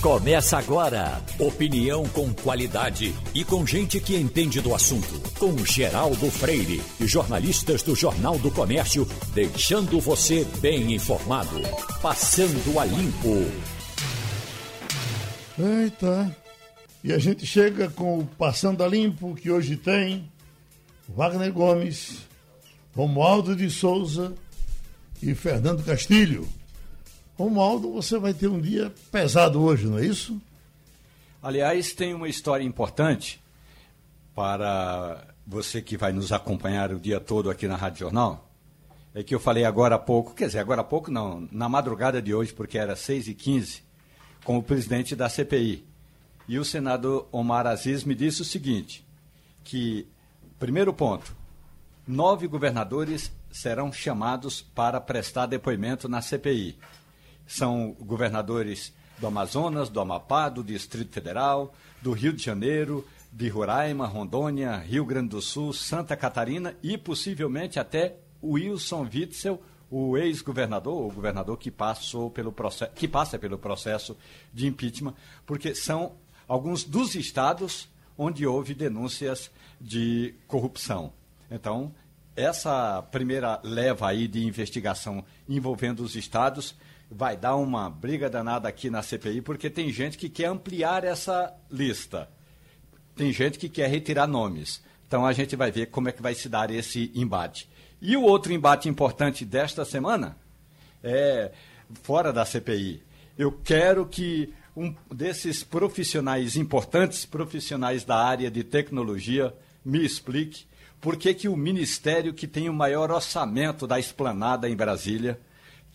Começa agora. Opinião com qualidade e com gente que entende do assunto. Com Geraldo Freire e jornalistas do Jornal do Comércio, deixando você bem informado. Passando a limpo. Eita. E a gente chega com o Passando a Limpo, que hoje tem Wagner Gomes, Romualdo de Souza e Fernando Castilho. Romualdo, você vai ter um dia pesado hoje, não é isso? Aliás, tem uma história importante para você que vai nos acompanhar o dia todo aqui na Rádio Jornal. É que eu falei agora há pouco, quer dizer, agora há pouco não, na madrugada de hoje, porque era 6h15, com o presidente da CPI. E o senador Omar Aziz me disse o seguinte, que, primeiro ponto, nove governadores serão chamados para prestar depoimento na CPI são governadores do Amazonas, do Amapá, do Distrito Federal, do Rio de Janeiro, de Roraima, Rondônia, Rio Grande do Sul, Santa Catarina e possivelmente até Wilson Witzel, o ex-governador, o governador que passou pelo processo, que passa pelo processo de impeachment, porque são alguns dos estados onde houve denúncias de corrupção. Então, essa primeira leva aí de investigação envolvendo os estados vai dar uma briga danada aqui na CPI, porque tem gente que quer ampliar essa lista. Tem gente que quer retirar nomes. Então a gente vai ver como é que vai se dar esse embate. E o outro embate importante desta semana é fora da CPI. Eu quero que um desses profissionais importantes, profissionais da área de tecnologia, me explique por que, que o ministério que tem o maior orçamento da esplanada em Brasília,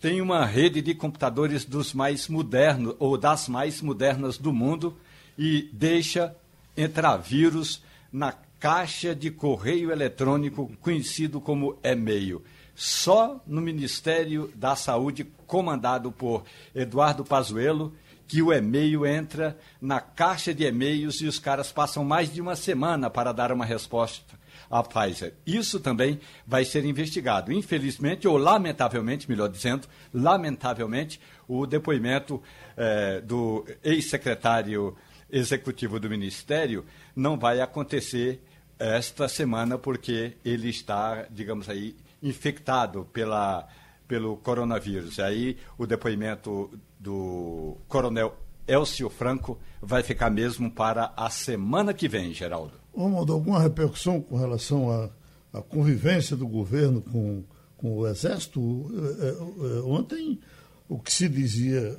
tem uma rede de computadores dos mais modernos ou das mais modernas do mundo e deixa entrar vírus na caixa de correio eletrônico conhecido como e-mail. Só no Ministério da Saúde, comandado por Eduardo Pazuello, que o e-mail entra na caixa de e-mails e os caras passam mais de uma semana para dar uma resposta a Pfizer. Isso também vai ser investigado. Infelizmente, ou lamentavelmente, melhor dizendo, lamentavelmente, o depoimento eh, do ex-secretário executivo do Ministério não vai acontecer esta semana, porque ele está, digamos aí, infectado pela, pelo coronavírus. Aí o depoimento do coronel Elcio Franco vai ficar mesmo para a semana que vem, Geraldo. Dar alguma repercussão com relação à, à convivência do governo com, com o Exército? É, é, é, ontem, o que se dizia,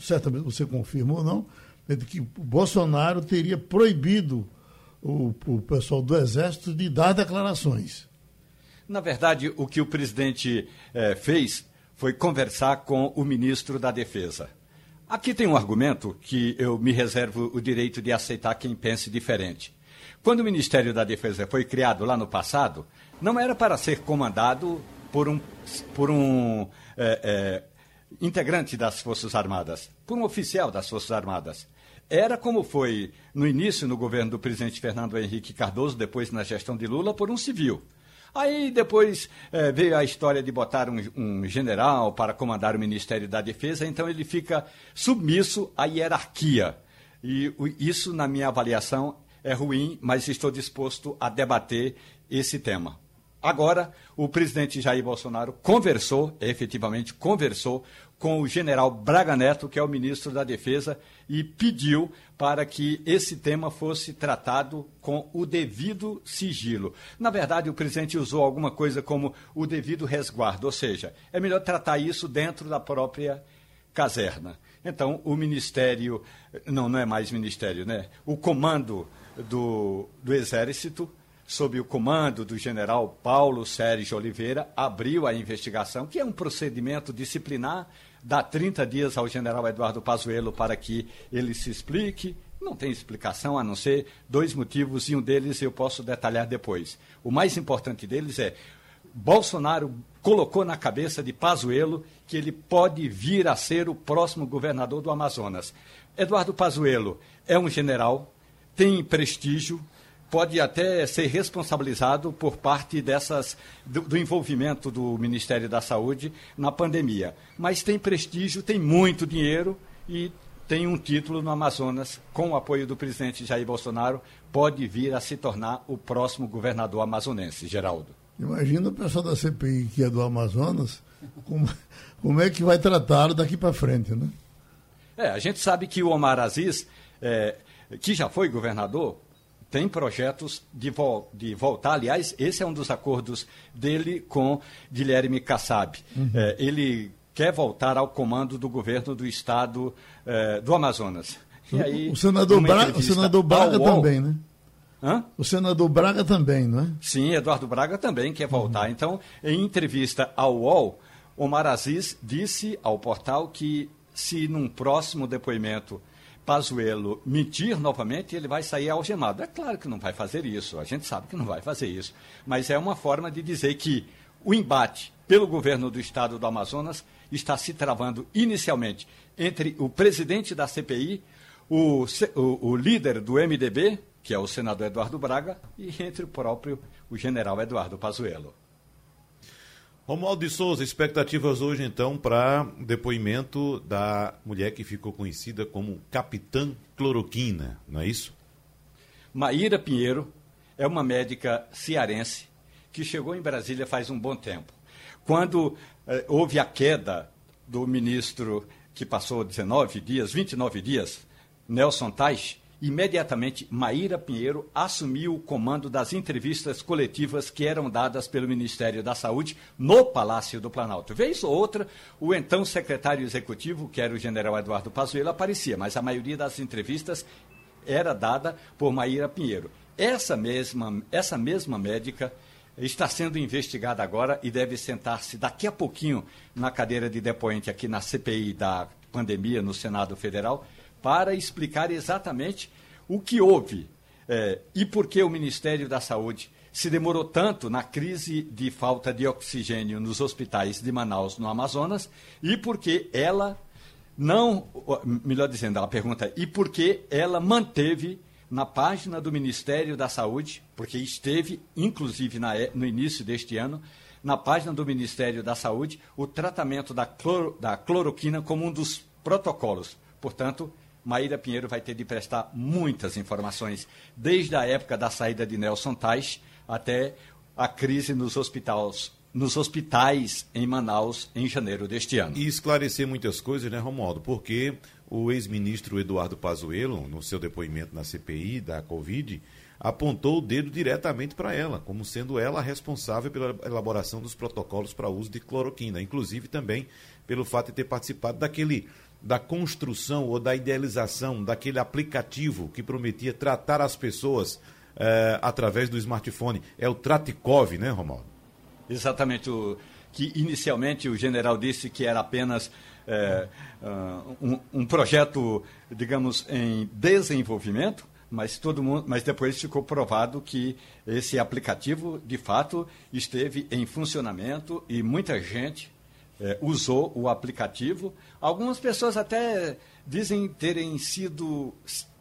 certamente você confirmou ou não, é de que Bolsonaro teria proibido o, o pessoal do Exército de dar declarações. Na verdade, o que o presidente fez foi conversar com o ministro da Defesa. Aqui tem um argumento que eu me reservo o direito de aceitar quem pense diferente. Quando o Ministério da Defesa foi criado lá no passado, não era para ser comandado por um, por um é, é, integrante das Forças Armadas, por um oficial das Forças Armadas. Era como foi no início no governo do presidente Fernando Henrique Cardoso, depois na gestão de Lula, por um civil. Aí depois é, veio a história de botar um, um, general para comandar o Ministério da Defesa, então ele fica submisso à hierarquia. E isso, na minha avaliação, é ruim, mas estou disposto a debater esse tema. Agora, o presidente Jair Bolsonaro conversou, efetivamente conversou, com o general Braga Neto, que é o ministro da Defesa, e pediu para que esse tema fosse tratado com o devido sigilo. Na verdade, o presidente usou alguma coisa como o devido resguardo, ou seja, é melhor tratar isso dentro da própria caserna. Então, o ministério, não, não é mais ministério, né? O comando do, do Exército, sob o comando do general Paulo Sérgio Oliveira, abriu a investigação, que é um procedimento disciplinar, dá 30 dias ao general Eduardo Pazuello para que ele se explique. Não tem explicação a não ser dois motivos, e um deles eu posso detalhar depois. O mais importante deles é Bolsonaro colocou na cabeça de Pazuello que ele pode vir a ser o próximo governador do Amazonas. Eduardo Pazuello é um general tem prestígio, pode até ser responsabilizado por parte dessas do, do, envolvimento do Ministério da Saúde na pandemia. Mas tem prestígio, tem muito dinheiro e tem um título no Amazonas, com o apoio do presidente Jair Bolsonaro, pode vir a se tornar o próximo governador amazonense, Geraldo. Imagina o pessoal da CPI que é do Amazonas, como, como é que vai tratá-lo daqui para frente, né? É, a gente sabe que o Omar Aziz, é, que já foi governador, tem projetos de, vol de, voltar. Aliás, esse é um dos acordos dele com Guilherme Kassab. Uhum. É, ele quer voltar ao comando do governo do estado é, do Amazonas. E aí, o senador, Braga, o senador Braga também, né? Hã? O senador Braga também, não é? Sim, Eduardo Braga também quer voltar. Uhum. Então, em entrevista ao UOL, Omar Aziz disse ao portal que se num próximo depoimento Pazuello mentir novamente, ele vai sair algemado. É claro que não vai fazer isso, a gente sabe que não vai fazer isso. Mas é uma forma de dizer que o embate pelo governo do estado do Amazonas está se travando inicialmente entre o presidente da CPI, o, o, o líder do MDB, que é o senador Eduardo Braga, e entre o próprio o general Eduardo Pazuello. Romualdo de Souza, expectativas hoje então para depoimento da mulher que ficou conhecida como Capitã Cloroquina, não é isso? Maíra Pinheiro é uma médica cearense que chegou em Brasília faz um bom tempo. Quando eh, houve a queda do ministro que passou 19 dias, 29 dias, Nelson Tais, Imediatamente, Maíra Pinheiro assumiu o comando das entrevistas coletivas que eram dadas pelo Ministério da Saúde no Palácio do Planalto. Vez ou outra, o então secretário executivo, que era o general Eduardo Pazuello, aparecia, mas a maioria das entrevistas era dada por Maíra Pinheiro. Essa mesma, essa mesma médica está sendo investigada agora e deve sentar-se daqui a pouquinho na cadeira de depoente aqui na CPI da pandemia no Senado Federal para explicar exatamente o que houve é, e por que o Ministério da Saúde se demorou tanto na crise de falta de oxigênio nos hospitais de Manaus, no Amazonas, e por que ela não, melhor dizendo, ela pergunta, e por que ela manteve na página do Ministério da Saúde, porque esteve, inclusive, na, no início deste ano, na página do Ministério da Saúde, o tratamento da, cloro, da cloroquina como um dos protocolos. Portanto, Maíra Pinheiro vai ter de prestar muitas informações, desde a época da saída de Nelson Tais até a crise nos hospitais, nos hospitais em Manaus em janeiro deste ano. E esclarecer muitas coisas, né, Romualdo? Porque o ex-ministro Eduardo Pazuello, no seu depoimento na CPI da Covid, apontou o dedo diretamente para ela, como sendo ela responsável pela elaboração dos protocolos para uso de cloroquina, inclusive também pelo fato de ter participado daquele da construção ou da idealização daquele aplicativo que prometia tratar as pessoas eh, através do smartphone. É o Tratikov, né, Romualdo? Exatamente. O, que inicialmente o general disse que era apenas uh, um, um, projeto, digamos, em desenvolvimento, mas todo mundo, mas depois ficou provado que esse aplicativo de fato esteve em funcionamento e muita gente é, usou o aplicativo. Algumas pessoas até dizem terem sido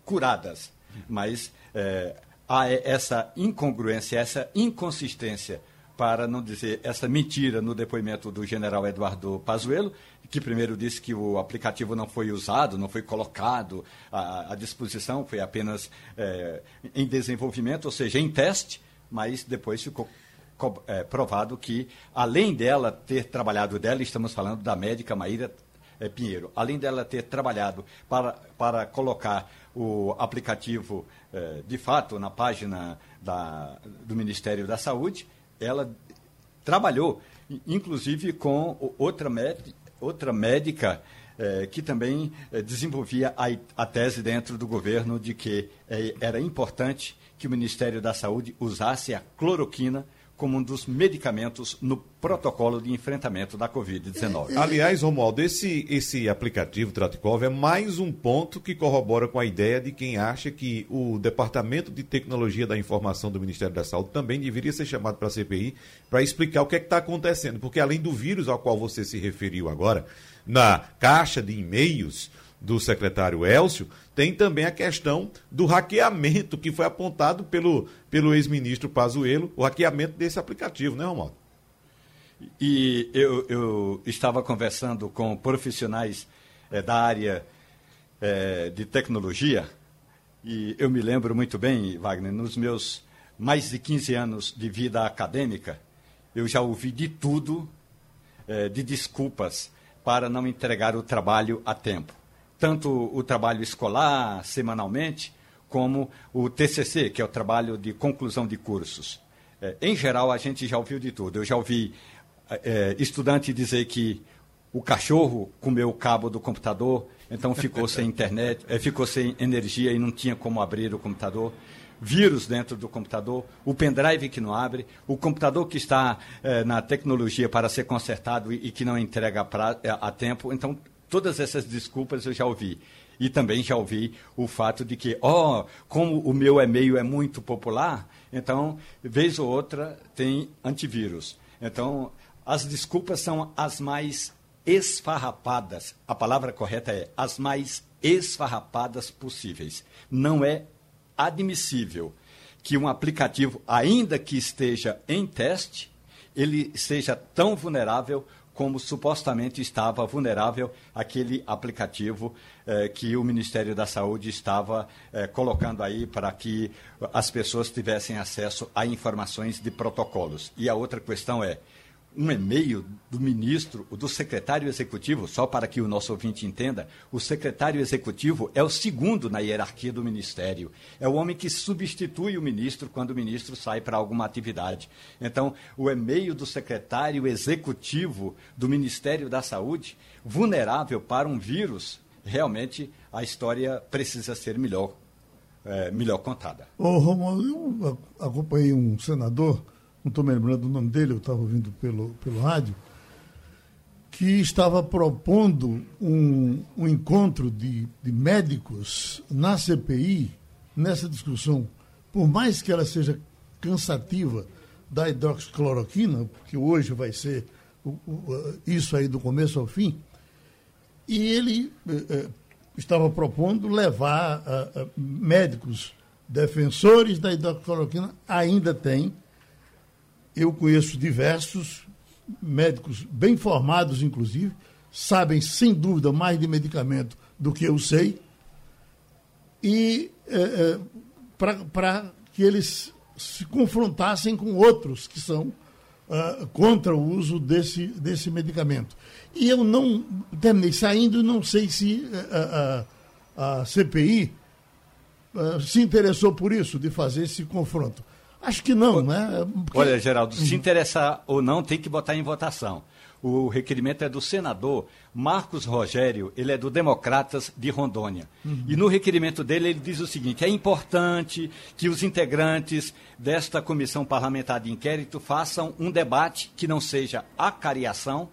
curadas, mas é, há essa incongruência, essa inconsistência, para não dizer essa mentira no depoimento do general Eduardo Pazuello, que primeiro disse que o aplicativo não foi usado, não foi colocado à, à disposição, foi apenas é, em desenvolvimento, ou seja, em teste, mas depois ficou é, provado que, além dela ter trabalhado dela, estamos falando da médica Maíra é, Pinheiro, além dela ter trabalhado para, para colocar o aplicativo é, de fato na página da, do Ministério da Saúde, ela trabalhou, inclusive, com outra, outra médica é, que também é, desenvolvia a, a, tese dentro do governo de que é, era importante que o Ministério da Saúde usasse a cloroquina como um dos medicamentos no protocolo de enfrentamento da Covid-19. Aliás, Romualdo, esse, esse aplicativo Tratikov é mais um ponto que corrobora com a ideia de quem acha que o Departamento de Tecnologia da Informação do Ministério da Saúde também deveria ser chamado para a CPI para explicar o que é está acontecendo. Porque além do vírus ao qual você se referiu agora, na caixa de e-mails do secretário Elcio, tem também a questão do hackeamento que foi apontado pelo, pelo ex-ministro Pazuello, o hackeamento desse aplicativo, né, Romualdo? E eu, eu estava conversando com profissionais é, da área é, de tecnologia, e eu me lembro muito bem, Wagner, nos meus mais de 15 anos de vida acadêmica, eu já ouvi de tudo, é, de desculpas para não entregar o trabalho a tempo. Tanto o trabalho escolar, semanalmente, como o TCC, que é o trabalho de conclusão de cursos. É, em geral, a gente já ouviu de tudo. Eu já ouvi é, estudante dizer que o cachorro comeu o cabo do computador, então ficou sem internet, é, ficou sem energia e não tinha como abrir o computador. Vírus dentro do computador, o pendrive que não abre, o computador que está é, na tecnologia para ser consertado e, e que não entrega pra, é, a tempo. Então, todas essas desculpas eu já ouvi. E também já ouvi o fato de que, ó, oh, como o meu e-mail é muito popular, então, vez ou outra, tem antivírus. Então, as desculpas são as mais esfarrapadas. A palavra correta é as mais esfarrapadas possíveis. Não é admissível que um aplicativo, ainda que esteja em teste, ele seja tão vulnerável como supostamente estava vulnerável aquele aplicativo eh, que o Ministério da Saúde estava eh, colocando aí para que as pessoas tivessem acesso a informações de protocolos. E a outra questão é, um e-mail do ministro, do secretário executivo, só para que o nosso ouvinte entenda, o secretário executivo é o segundo na hierarquia do ministério. É o homem que substitui o ministro quando o ministro sai para alguma atividade. Então, o e-mail do secretário executivo do Ministério da Saúde, vulnerável para um vírus, realmente a história precisa ser melhor, é, melhor contada. Ô, Romulo, eu acompanhei um senador não estou me lembrando o nome dele, eu estava ouvindo pelo, pelo rádio, que estava propondo um, um encontro de, de médicos na CPI, nessa discussão, por mais que ela seja cansativa da hidroxicloroquina, porque hoje vai ser isso aí do começo ao fim, e ele eh, eh estava propondo levar eh, médicos defensores da hidroxicloroquina, ainda tem, eu conheço diversos médicos bem formados, inclusive, sabem sem dúvida mais de medicamento do que eu sei, e é, é, para que eles se confrontassem com outros que são uh, contra o uso desse, desse medicamento. E eu não terminei saindo, não sei se uh, a, a CPI uh, se interessou por isso, de fazer esse confronto. Acho que não, né? Porque... Olha, Geraldo, se interessar ou não, tem que botar em votação. O requerimento é do senador Marcos Rogério, ele é do Democratas de Rondônia. Uhum. E no requerimento dele, ele diz o seguinte: é importante que os integrantes desta comissão parlamentar de inquérito façam um debate que não seja acariação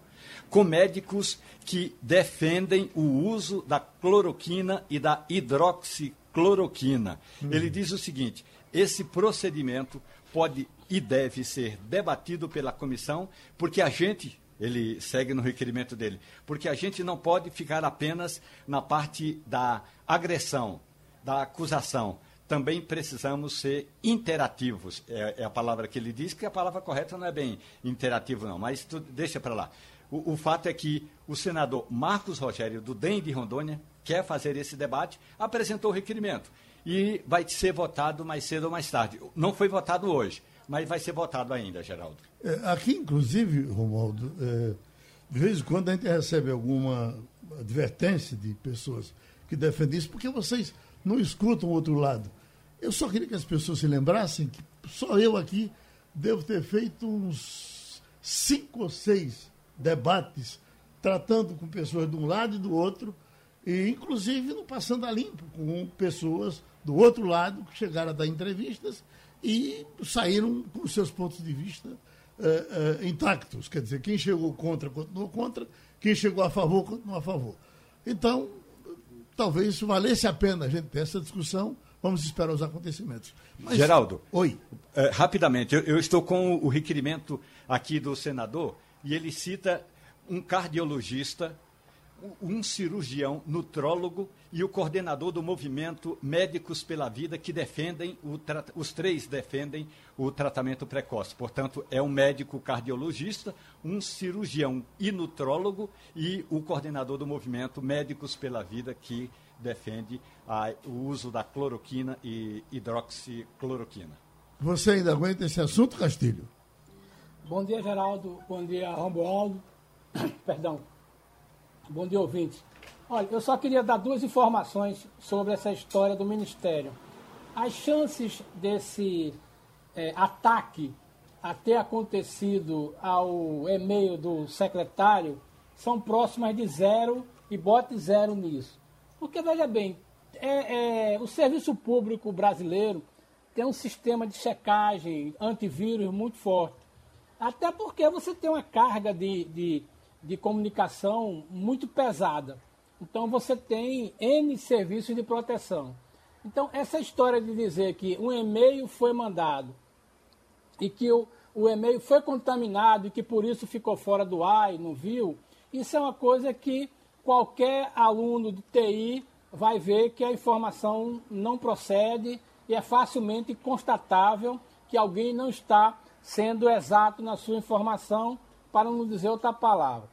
com médicos que defendem o uso da cloroquina e da hidroxicloroquina. Uhum. Ele diz o seguinte: esse procedimento pode e deve ser debatido pela comissão, porque a gente, ele segue no requerimento dele, porque a gente não pode ficar apenas na parte da agressão, da acusação. Também precisamos ser interativos. É, é a palavra que ele diz, que a palavra correta não é bem interativo, não, mas tu, deixa para lá. O, o, fato é que o senador Marcos Rogério, do DEM de Rondônia, quer fazer esse debate, apresentou o requerimento e vai ser votado mais cedo ou mais tarde. Não foi votado hoje, mas vai ser votado ainda, Geraldo. É, aqui, inclusive, Romualdo, é, de vez em quando a gente recebe alguma advertência de pessoas que defendem isso, porque vocês não escutam o outro lado. Eu só queria que as pessoas se lembrassem que só eu aqui devo ter feito uns cinco ou seis debates tratando com pessoas de um lado e do outro, e inclusive no Passando a Limpo, com pessoas do outro lado, que chegaram a dar entrevistas e saíram com seus pontos de vista uh, uh, intactos. Quer dizer, quem chegou contra, continuou contra, quem chegou a favor, continuou a favor. Então, talvez valesse a pena a gente ter essa discussão. Vamos esperar os acontecimentos. Mas, Geraldo, oi. Uh, rapidamente, eu, eu estou com o requerimento aqui do senador e ele cita um cardiologista um cirurgião nutrólogo e o coordenador do movimento Médicos pela Vida, que defendem, o, os três defendem o tratamento precoce. Portanto, é um médico cardiologista, um cirurgião e nutrólogo e o coordenador do movimento Médicos pela Vida, que defende a, o uso da cloroquina e hidroxicloroquina. Você ainda aguenta esse assunto, Castilho? Bom dia, Geraldo. Bom dia, Romualdo. Perdão. Bom dia, ouvintes. Olha, eu só queria dar duas informações sobre essa história do Ministério. As chances desse é, ataque a ter acontecido ao e-mail do secretário são próximas de zero e bote zero nisso. Porque, veja bem, é, é, o serviço público brasileiro tem um sistema de checagem antivírus muito forte. Até porque você tem uma carga de, de, de comunicação muito pesada. Então você tem N serviços de proteção. Então, essa história de dizer que um e-mail foi mandado e que o, o e-mail foi contaminado e que por isso ficou fora do ar e não viu, isso é uma coisa que qualquer aluno de TI vai ver que a informação não procede e é facilmente constatável que alguém não está sendo exato na sua informação, para não dizer outra palavra.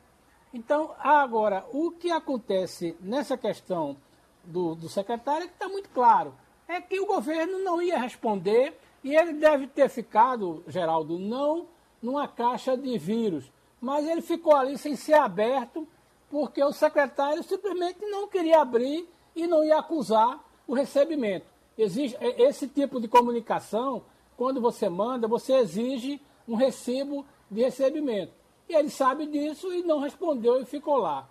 Então, agora, o que acontece nessa questão do, do secretário é que está muito claro. É que o governo não ia responder e ele deve ter ficado, Geraldo, não numa caixa de vírus, mas ele ficou ali sem ser aberto porque o secretário simplesmente não queria abrir e não ia acusar o recebimento. Existe esse tipo de comunicação, quando você manda, você exige um recibo de recebimento. E ele sabe disso e não respondeu e ficou lá.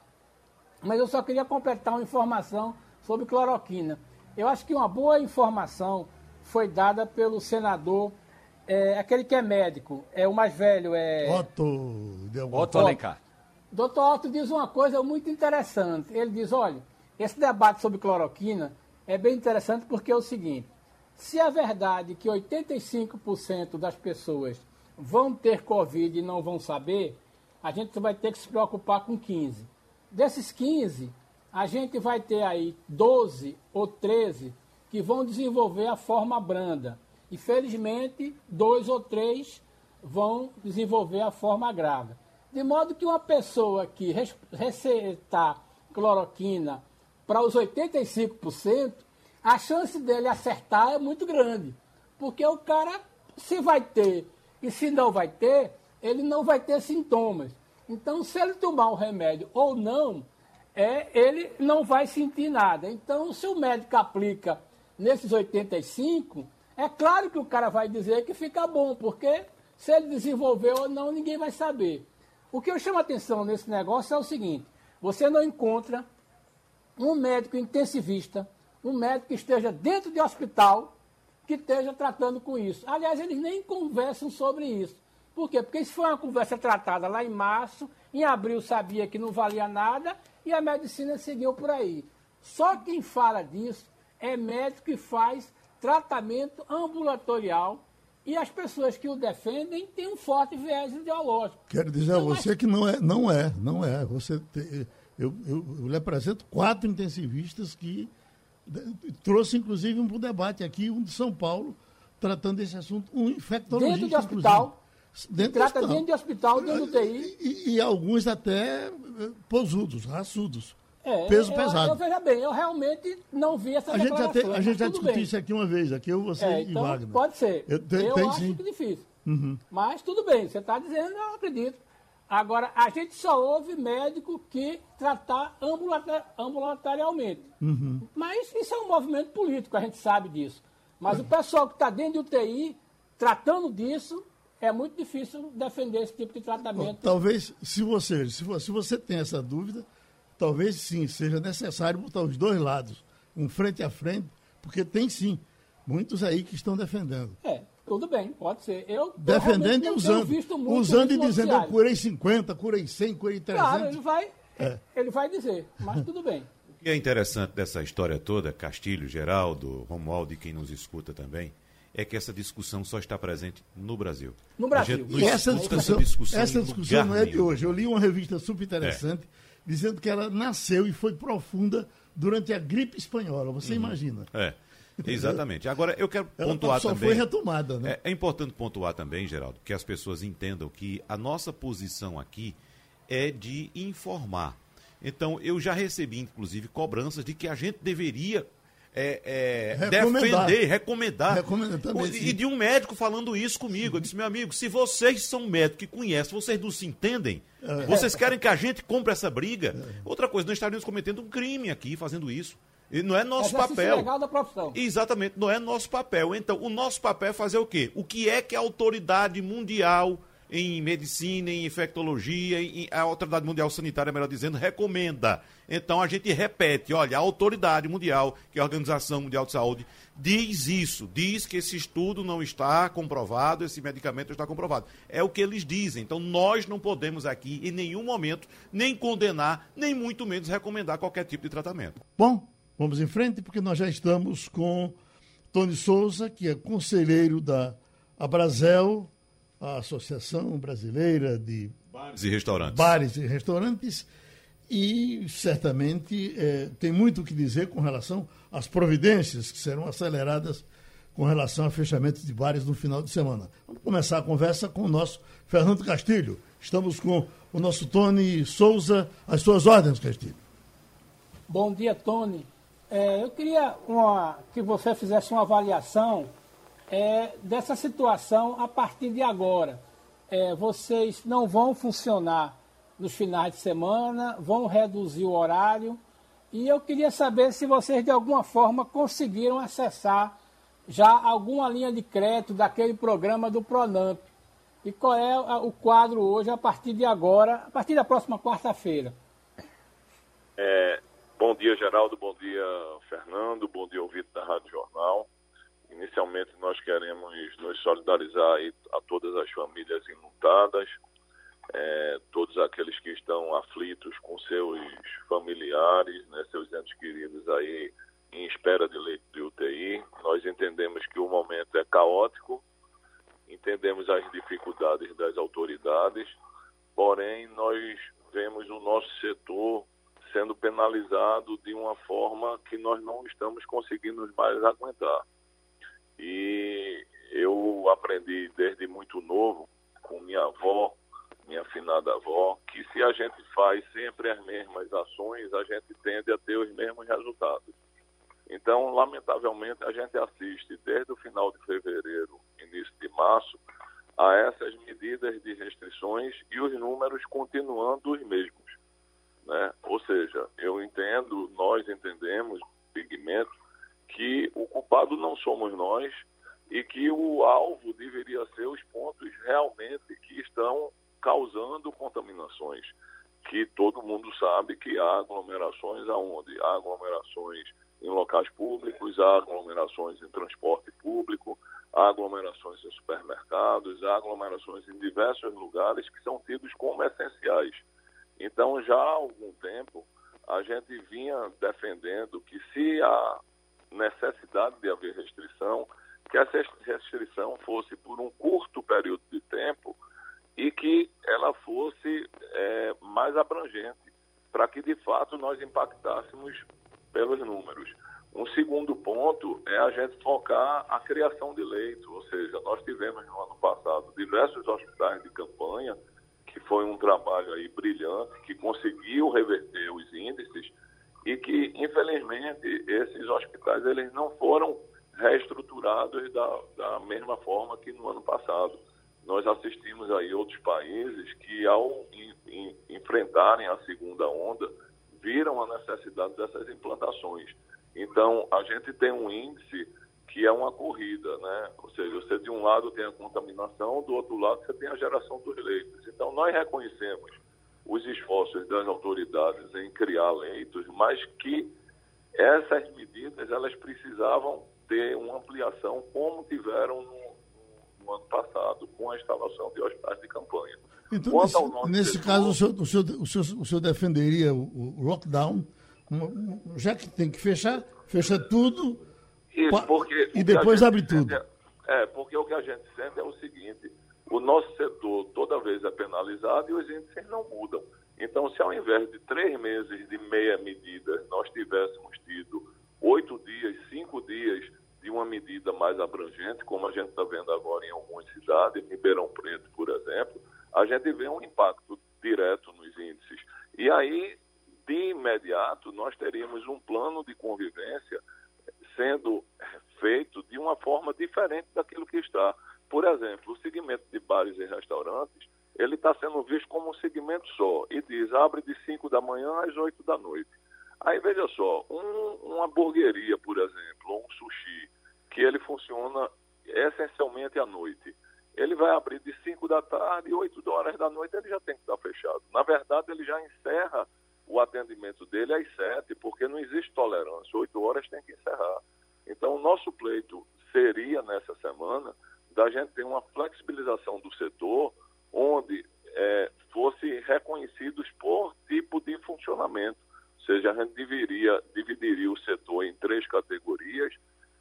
Mas eu só queria completar uma informação sobre cloroquina. Eu acho que uma boa informação foi dada pelo senador, é, aquele que é médico, é o mais velho, é. Otto, Otto Alencar. Doutor Otto diz uma coisa muito interessante. Ele diz: olha, esse debate sobre cloroquina é bem interessante porque é o seguinte: se é verdade que 85% das pessoas vão ter Covid e não vão saber, a gente vai ter que se preocupar com 15. Desses 15, a gente vai ter aí 12 ou 13 que vão desenvolver a forma branda. E felizmente, dois ou três vão desenvolver a forma grave. De modo que uma pessoa que receitar cloroquina para os 85%, a chance dele acertar é muito grande. Porque o cara, se vai ter e se não vai ter, ele não vai ter sintomas. Então, se ele tomar o remédio ou não, é, ele não vai sentir nada. Então, se o médico aplica nesses 85, é claro que o cara vai dizer que fica bom, porque se ele desenvolveu ou não, ninguém vai saber. O que eu chamo a atenção nesse negócio é o seguinte: você não encontra um médico intensivista, um médico que esteja dentro de hospital, que esteja tratando com isso. Aliás, eles nem conversam sobre isso. Por quê? Porque isso foi uma conversa tratada lá em março, em abril sabia que não valia nada e a medicina seguiu por aí. Só quem fala disso é médico que faz tratamento ambulatorial e as pessoas que o defendem têm um forte viés ideológico. Quero dizer a você que não é, não é, não é. Você te, eu, eu, eu lhe apresento quatro intensivistas que trouxe inclusive um debate aqui, um de São Paulo, tratando desse assunto, um infectologista. Dentro de hospital. Dentro trata dentro de hospital, dentro do TI. E, e, alguns até eh, posudos, raçudos. É, peso eu, pesado. Eu, veja bem, eu realmente não vi essa a gente já A gente já discutiu bem. isso aqui uma vez, aqui eu, você é, então, e Wagner. Pode ser. Eu, tem, eu tem, acho sim. que difícil. Uhum. Mas tudo bem, você está dizendo, eu acredito. Agora, a gente só ouve médico que tratar ambulatorialmente. Uhum. Mas isso é um movimento político, a gente sabe disso. Mas é. o pessoal que está dentro do UTI, tratando disso, é muito difícil defender esse tipo de tratamento. Bom, talvez, se você, se você, se você tem essa dúvida, talvez sim seja necessário botar os dois lados, um frente a frente, porque tem sim muitos aí que estão defendendo. É, tudo bem, pode ser. Eu defendendo e usando, usando e dizendo eu curei 50, curei 100, curei 300. Claro, ele vai, é. ele vai dizer, mas tudo bem. O que é interessante dessa história toda, Castilho, Geraldo, Romualdo e quem nos escuta também, é que essa discussão só está presente no Brasil. No Brasil. e essa discussão, essa discussão, essa discussão não é de hoje. Eu li uma revista super interessante. É dizendo que ela nasceu e foi profunda durante a gripe espanhola. Você uhum. imagina? É. Exatamente. Agora, eu quero ela pontuar só também. foi retomada, né? É, é, importante pontuar também, Geraldo, que as pessoas entendam que a nossa posição aqui é de informar. Então, eu já recebi, inclusive, cobranças de que a gente deveria é, é, recomendar. defender, recomendar. recomendar também, e de um médico falando isso comigo. Eu disse, meu amigo, se vocês são médicos que conhecem, vocês não se entendem, é. vocês querem que a gente compre essa briga? É. Outra coisa, nós estaríamos cometendo um crime aqui fazendo isso. E não é nosso papel. Legal da profissão. Exatamente, não é nosso papel. Então, o nosso papel é fazer o quê? O que é que a autoridade mundial em medicina, em infectologia, em, a Autoridade Mundial Sanitária, melhor dizendo, recomenda. Então a gente repete, olha, a Autoridade Mundial, que é a Organização Mundial de Saúde, diz isso, diz que esse estudo não está comprovado, esse medicamento está comprovado. É o que eles dizem. Então nós não podemos aqui, em nenhum momento, nem condenar, nem muito menos recomendar qualquer tipo de tratamento. Bom, vamos em frente, porque nós já estamos com Tony Souza, que é conselheiro da Abrazel, a Associação Brasileira de Bares e Restaurantes. Bares e Restaurantes e certamente é, tem muito o que dizer com relação às providências que serão aceleradas com relação a fechamento de bares no final de semana. Vamos começar a conversa com o nosso Fernando Castilho. Estamos com o nosso Tony Souza. As suas ordens, Castilho. Bom dia, Tony. É, eu queria uma, que você fizesse uma avaliação é, dessa situação a partir de agora. É, vocês não vão funcionar nos finais de semana, vão reduzir o horário. E eu queria saber se vocês de alguma forma conseguiram acessar já alguma linha de crédito daquele programa do Pronamp. E qual é o quadro hoje a partir de agora, a partir da próxima quarta-feira? É, bom dia, Geraldo. Bom dia, Fernando. Bom dia, ouvinte da Rádio Jornal. Inicialmente, nós queremos nos solidarizar a todas as famílias enlutadas, é, todos aqueles que estão aflitos com seus familiares, né, seus entes queridos aí em espera de leito de UTI. Nós entendemos que o momento é caótico, entendemos as dificuldades das autoridades, porém nós vemos o nosso setor sendo penalizado de uma forma que nós não estamos conseguindo mais aguentar. E eu aprendi desde muito novo com minha avó, minha afinada avó, que se a gente faz sempre as mesmas ações, a gente tende a ter os mesmos resultados. Então, lamentavelmente, a gente assiste desde o final de fevereiro, início de março, a essas medidas de restrições e os números continuando os mesmos. Né? Ou seja, eu entendo, nós entendemos, pigmento, que o culpado não somos nós e que o alvo deveria ser os pontos realmente que estão causando contaminações, que todo mundo sabe que há aglomerações aonde? Há aglomerações em locais públicos, há aglomerações em transporte público, há aglomerações em supermercados, há aglomerações em diversos lugares que são tidos como essenciais. Então, já há algum tempo, a gente vinha defendendo que se há necessidade de haver restrição, que essa restrição fosse por um curto período de tempo e que ela fosse é, mais abrangente, para que de fato nós impactássemos pelos números. Um segundo ponto é a gente focar a criação de leitos, ou seja, nós tivemos no ano passado diversos hospitais de campanha, que foi um trabalho aí brilhante, que conseguiu reverter os índices e que, infelizmente, esses hospitais eles não foram reestruturados da, da mesma forma que no ano passado. Nós assistimos aí outros países que, ao in, in, enfrentarem a segunda onda, viram a necessidade dessas implantações. Então, a gente tem um índice que é uma corrida, né? Ou seja, você de um lado tem a contaminação, do outro lado você tem a geração dos leitos. Então, nós reconhecemos os esforços das autoridades em criar leitos, mas que essas medidas elas precisavam ter uma ampliação como tiveram no, no ano passado com a instalação de hospitais de campanha. Então, nesse, nesse caso, o senhor, o, senhor, o, senhor, o senhor defenderia o, o lockdown, já que tem que fechar, fecha tudo isso, porque e depois abre tudo. É, é, porque o que a gente sente é o seguinte, o nosso setor toda vez é penalizado e os índices não mudam. Então, se ao invés de três meses de meia medida, nós tivéssemos tido oito dias, cinco dias de uma medida mais abrangente, como a gente está vendo agora em algumas cidades, em Ribeirão Preto, por exemplo, a gente vê um impacto direto nos índices. E aí, de imediato, nós teríamos um plano de convivência sendo feito de uma forma diferente daquilo que está. Por exemplo, o segmento de bares e restaurantes, ele está sendo visto como um segmento só e diz abre de 5 da manhã às 8 da noite. Aí veja só, um, uma hamburgueria, por exemplo, ou um sushi, que ele funciona essencialmente à noite. Ele vai abrir de 5 da tarde e 8 horas da noite ele já tem que estar fechado. Na verdade, ele já encerra o atendimento dele às 7, porque não existe tolerância. 8 horas tem que encerrar. Então, o nosso pleito seria, nessa semana, da gente ter uma flexibilização do setor onde é, fosse reconhecidos por tipo de funcionamento. Ou seja, a gente dividiria, dividiria o setor em três categorias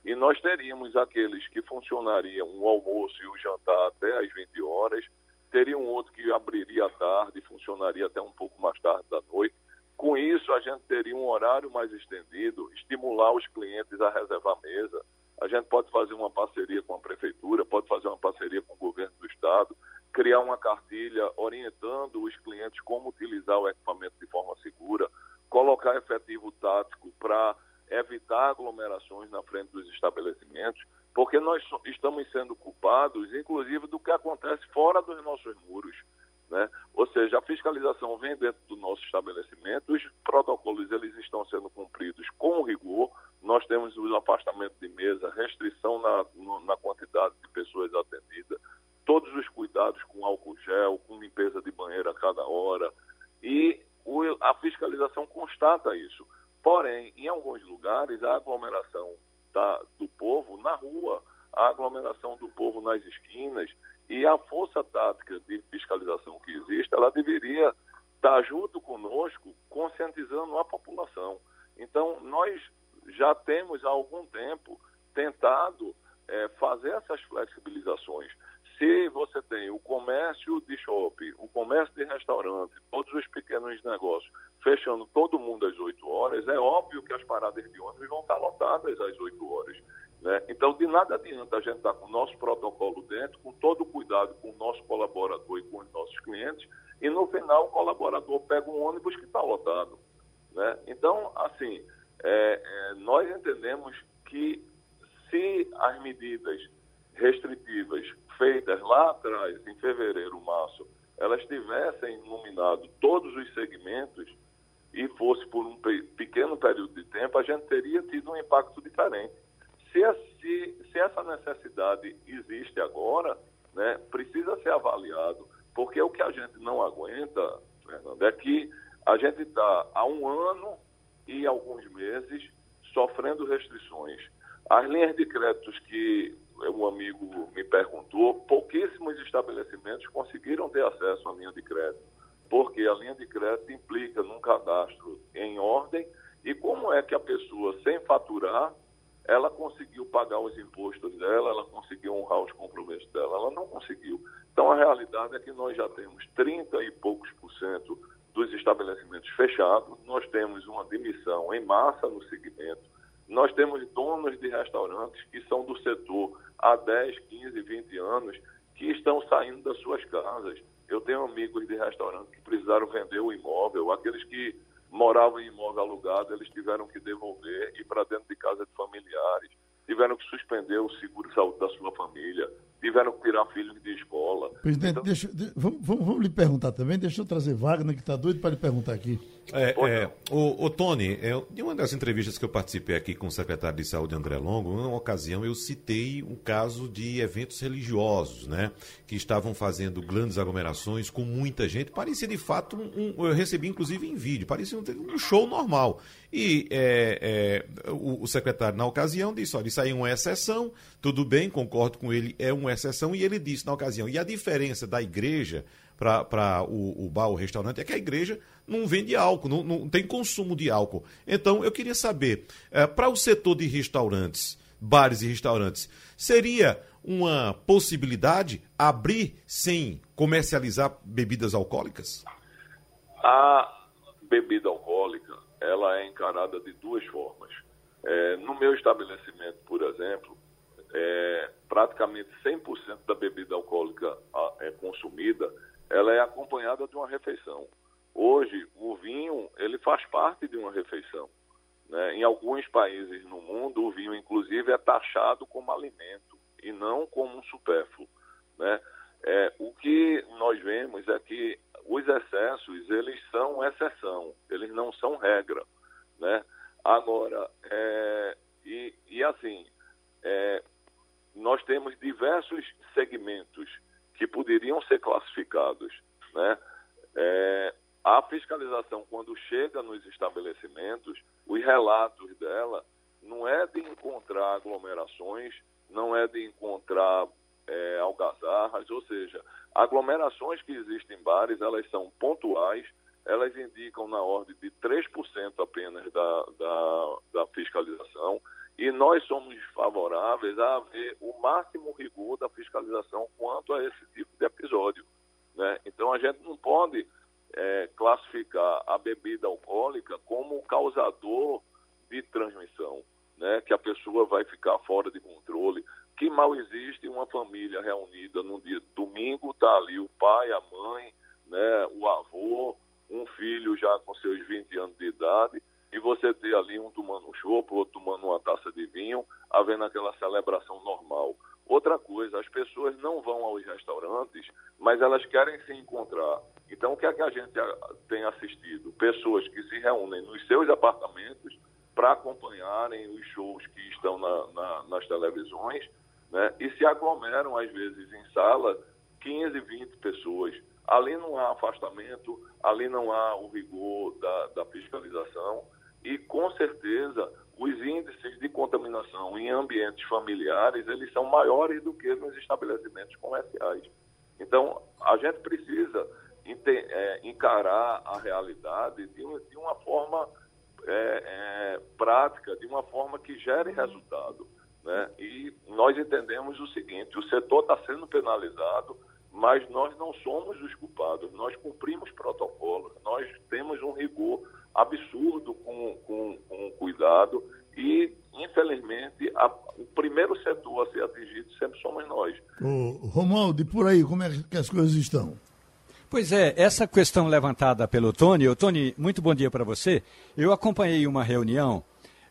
e nós teríamos aqueles que funcionariam o almoço e o jantar até às 20 horas, teria um outro que abriria à tarde e funcionaria até um pouco mais tarde da noite. Com isso, a gente teria um horário mais estendido, estimular os clientes a reservar mesa. A gente pode fazer uma parceria com a prefeitura, pode fazer uma parceria com o governo do estado, criar uma cartilha orientando os clientes como utilizar o equipamento de forma segura, colocar efetivo tático para evitar aglomerações na frente dos estabelecimentos, porque nós estamos sendo culpados, inclusive, do que acontece fora dos nossos muros. Né? Ou seja, a fiscalização vem dentro do nosso estabelecimento, os protocolos eles estão sendo cumpridos com rigor, nós temos o afastamento de mesa, restrição na, na quantidade de pessoas atendidas, todos os cuidados com álcool gel, com limpeza de banheiro a cada hora, e o, a fiscalização constata isso. Porém, em alguns lugares, a aglomeração da, do povo na rua, a aglomeração do povo nas esquinas e a força tática de fiscalização que existe, ela deveria estar junto conosco, conscientizando a população. Então, nós já temos há algum tempo tentado é, fazer essas flexibilizações. Se você tem o comércio de shopping, o comércio de restaurante, todos os pequenos negócios fechando todo mundo às 8 horas, é óbvio que as paradas de ônibus vão estar lotadas às 8 horas. Né? Então, de nada adianta a gente estar com o nosso protocolo dentro, com todo o cuidado com o nosso colaborador e com os nossos clientes, e no final o colaborador pega um ônibus que está lotado. Né? Então, assim, é, é, nós entendemos que se as medidas restritivas feitas lá atrás, em fevereiro, março, elas tivessem iluminado todos os segmentos e fosse por um pequeno período de tempo, a gente teria tido um impacto diferente. Se, se, se essa necessidade existe agora, né, precisa ser avaliado, porque o que a gente não aguenta, Fernando, é que a gente está há um ano e alguns meses sofrendo restrições. As linhas de créditos que um amigo me perguntou, pouquíssimos estabelecimentos conseguiram ter acesso à linha de crédito, porque a linha de crédito implica num cadastro em ordem e como é que a pessoa, sem faturar, ela conseguiu pagar os impostos dela, ela conseguiu honrar os compromissos dela, ela não conseguiu. Então a realidade é que nós já temos 30 e poucos por cento dos estabelecimentos fechados, nós temos uma demissão em massa no segmento, nós temos donos de restaurantes que são do setor há 10, 15, 20 anos que estão saindo das suas casas. Eu tenho amigos de restaurante que precisaram vender o imóvel, aqueles que moravam em imóvel alugado, eles tiveram que devolver e para dentro de casa de familiares, tiveram que suspender o seguro de saúde da sua família, tiveram que tirar filhos de escola. Presidente, então... deixa, vamos, vamos, vamos, lhe perguntar também, deixa eu trazer Wagner, que está doido para lhe perguntar aqui. É, é, o, o, Tony, é, em uma das entrevistas que eu participei aqui com o secretário de Saúde, André Longo, em uma ocasião eu citei um caso de eventos religiosos, né? Que estavam fazendo grandes aglomerações com muita gente. Parecia de fato um, um eu recebi inclusive em vídeo, parecia um, um show normal. E é, é, o, o, secretário, na ocasião, disse: olha, isso aí é uma exceção, tudo bem, concordo com ele, é uma exceção. E ele disse na ocasião: e a diferença da igreja para o, o bar, o restaurante, é que a igreja não vende álcool, não, não tem consumo de álcool. Então, eu queria saber, é, para o setor de restaurantes, bares e restaurantes, seria uma possibilidade abrir sem comercializar bebidas alcoólicas? A bebida alcoólica, ela é encarada de duas formas. É, no meu estabelecimento, por exemplo, é, praticamente 100% da bebida alcoólica é consumida, ela é acompanhada de uma refeição. Hoje, o vinho, ele faz parte de uma refeição. Né? Em alguns países no mundo, o vinho, inclusive, é taxado como alimento e não como um supérfluo. Né? É, o que nós vemos é que os excessos, eles são exceção, eles não são regra. Né? Agora, é, e, e, assim, é, nós temos diversos segmentos que poderiam ser classificados. Né? É, a fiscalização, quando chega nos estabelecimentos, os relatos dela não é de encontrar aglomerações, não é de encontrar é, algazarras, ou seja, aglomerações que existem em bares, elas são pontuais, elas indicam na ordem de 3% apenas da, da, da, fiscalização, e nós somos favoráveis a haver o máximo rigor da fiscalização quanto a esse tipo de episódio. Né? Então a gente não pode é, classificar a bebida alcoólica como causador de transmissão, né? que a pessoa vai ficar fora de controle, que mal existe uma família reunida num dia domingo, está ali o pai, a mãe, né, o avô, um filho já com seus 20 anos de idade, e você ter ali um tomando um chopp, outro tomando uma taça de vinho, havendo aquela celebração normal. Outra coisa, as pessoas não vão aos restaurantes, mas elas querem se encontrar. Então, o que é que a gente tem assistido? Pessoas que se reúnem nos seus apartamentos para acompanharem os shows que estão na, na, nas televisões né? e se aglomeram, às vezes, em sala, 15, 20 pessoas. Ali não há afastamento, ali não há o rigor da, da fiscalização e, com certeza, os índices de contaminação em ambientes familiares, eles são maiores do que nos estabelecimentos comerciais. Então, a gente precisa é, encarar a realidade de, uma forma é, é, prática, de uma forma que gere resultado. Né? E nós entendemos o seguinte: o setor está sendo penalizado, mas nós não somos os culpados, nós cumprimos protocolos, nós temos um rigor absurdo com, com, com cuidado e, infelizmente, a, o primeiro setor a ser atingido sempre somos nós. O Romualdo, e por aí, como é que as coisas estão? Pois é, essa questão levantada pelo Tony, o Tony, muito bom dia para você. Eu acompanhei uma reunião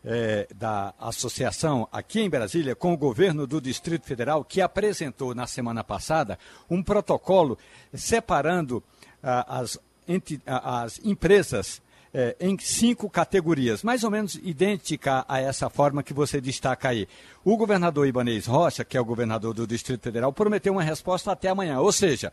é, da associação aqui em Brasília com o governo do Distrito Federal, que apresentou na semana passada um protocolo separando ah, as, entre, ah, as empresas é, em cinco categorias, mais ou menos idêntica a essa forma que você destaca aí. O governador Ibanez Rocha, que é o governador do Distrito Federal, prometeu uma resposta até amanhã, ou seja,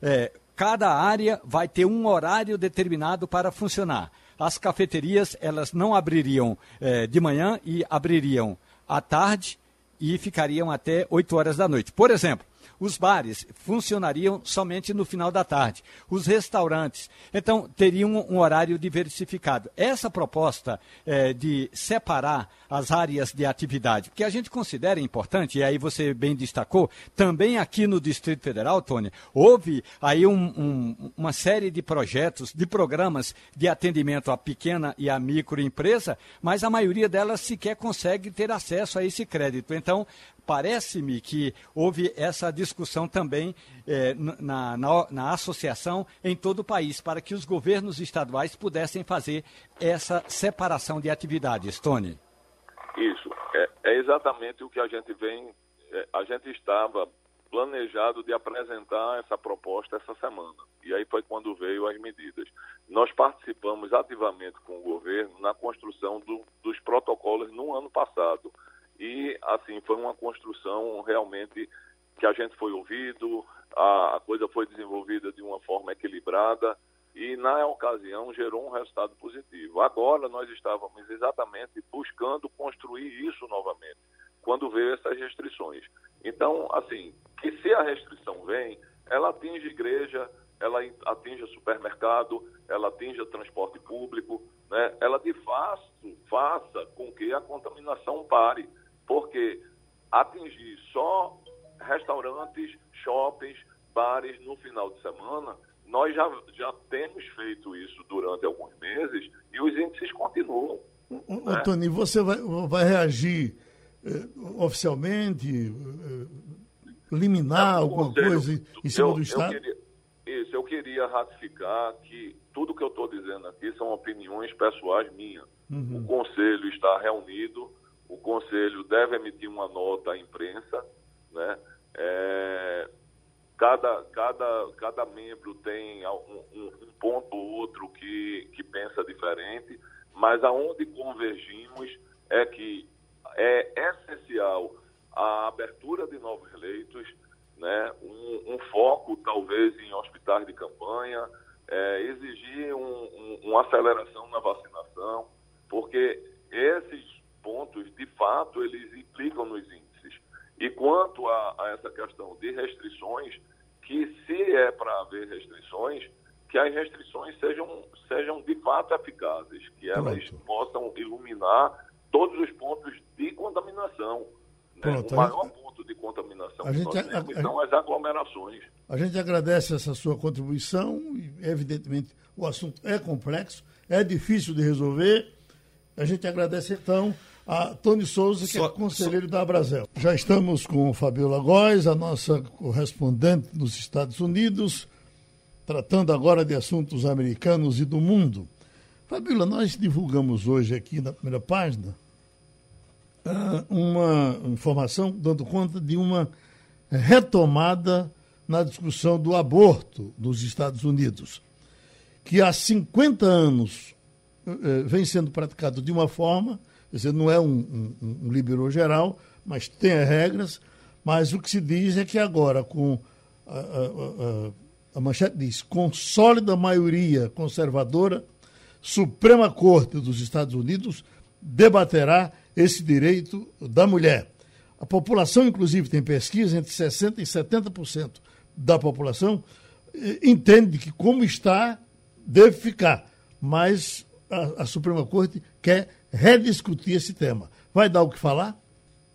é, cada área vai ter um horário determinado para funcionar. As cafeterias, elas não abririam é, de manhã e abririam à tarde e ficariam até 8 horas da noite. Por exemplo, os bares funcionariam somente no final da tarde. Os restaurantes, então, teriam um horário diversificado. Essa proposta é, de separar as áreas de atividade, porque a gente considera importante, e aí você bem destacou, também aqui no Distrito Federal, Tony, houve aí um, um, uma série de projetos, de programas de atendimento à pequena e à microempresa, mas a maioria delas sequer consegue ter acesso a esse crédito. Então, parece-me que houve essa discussão também eh, na, na, na, associação em todo o país, para que os governos estaduais pudessem fazer essa separação de atividades. Tony. Isso, é, é exatamente o que a gente vem. É, a gente estava planejado de apresentar essa proposta essa semana. E aí foi quando veio as medidas. Nós participamos ativamente com o governo na construção do, dos protocolos no ano passado. E, assim, foi uma construção realmente que a gente foi ouvido, a, a coisa foi desenvolvida de uma forma equilibrada e, na ocasião, gerou um resultado positivo. Agora, nós estávamos exatamente buscando construir isso novamente, quando veio essas restrições. Então, assim, que se a restrição vem, ela atinge igreja, ela atinge supermercado, ela atinge transporte público, né? ela de fato faça com que a contaminação pare porque atingir só restaurantes, shoppings, bares no final de semana nós já, já temos feito isso durante alguns meses e os índices continuam. O, né? Tony, você vai, vai reagir eh, oficialmente, eh, liminar é, alguma conselho, coisa em cima eu, do Estado? Eu queria, isso, eu queria ratificar que tudo que eu estou dizendo aqui são opiniões pessoais minhas. Uhum. O Conselho está reunido, o Conselho deve emitir uma nota à imprensa, né? É, cada, cada, cada membro tem um, um, um ponto ou outro que, que pensa diferente, mas aonde convergimos é que é essencial a abertura de novos leitos, né, um, um foco talvez em hospitais de campanha, é, exigir um, uma aceleração na vacinação, porque esses pontos, de fato, eles implicam nos índices. E quanto a, a essa questão de restrições, que se é para haver restrições, que as restrições sejam, sejam de fato eficazes, que elas Pronto. possam iluminar todos os pontos de contaminação. Né? Pronto, o maior gente, ponto de contaminação a gente, a, a, são as aglomerações. A gente agradece essa sua contribuição evidentemente, o assunto é complexo, é difícil de resolver. A gente agradece, então, a Tony Souza, que é só, é conselheiro só... da Abrazel. Já estamos com Fabiola Góes, a nossa correspondente nos Estados Unidos, tratando agora de assuntos americanos e do mundo. Fabiola, nós divulgamos hoje aqui na primeira página ah, uma informação dando conta de uma retomada na discussão do aborto nos Estados Unidos, que há 50 anos eh, vem sendo praticado de uma forma Quer dizer, não é um, um, um geral, mas tem as regras. Mas o que se diz é que agora, com a, a, a, a manchete diz, com sólida maioria conservadora, Suprema Corte dos Estados Unidos debaterá esse direito da mulher. A população, inclusive, tem pesquisa entre 60% e 70% da população eh, entende que como está, deve ficar. Mas a, a Suprema Corte quer rediscutir esse tema. Vai dar o que falar?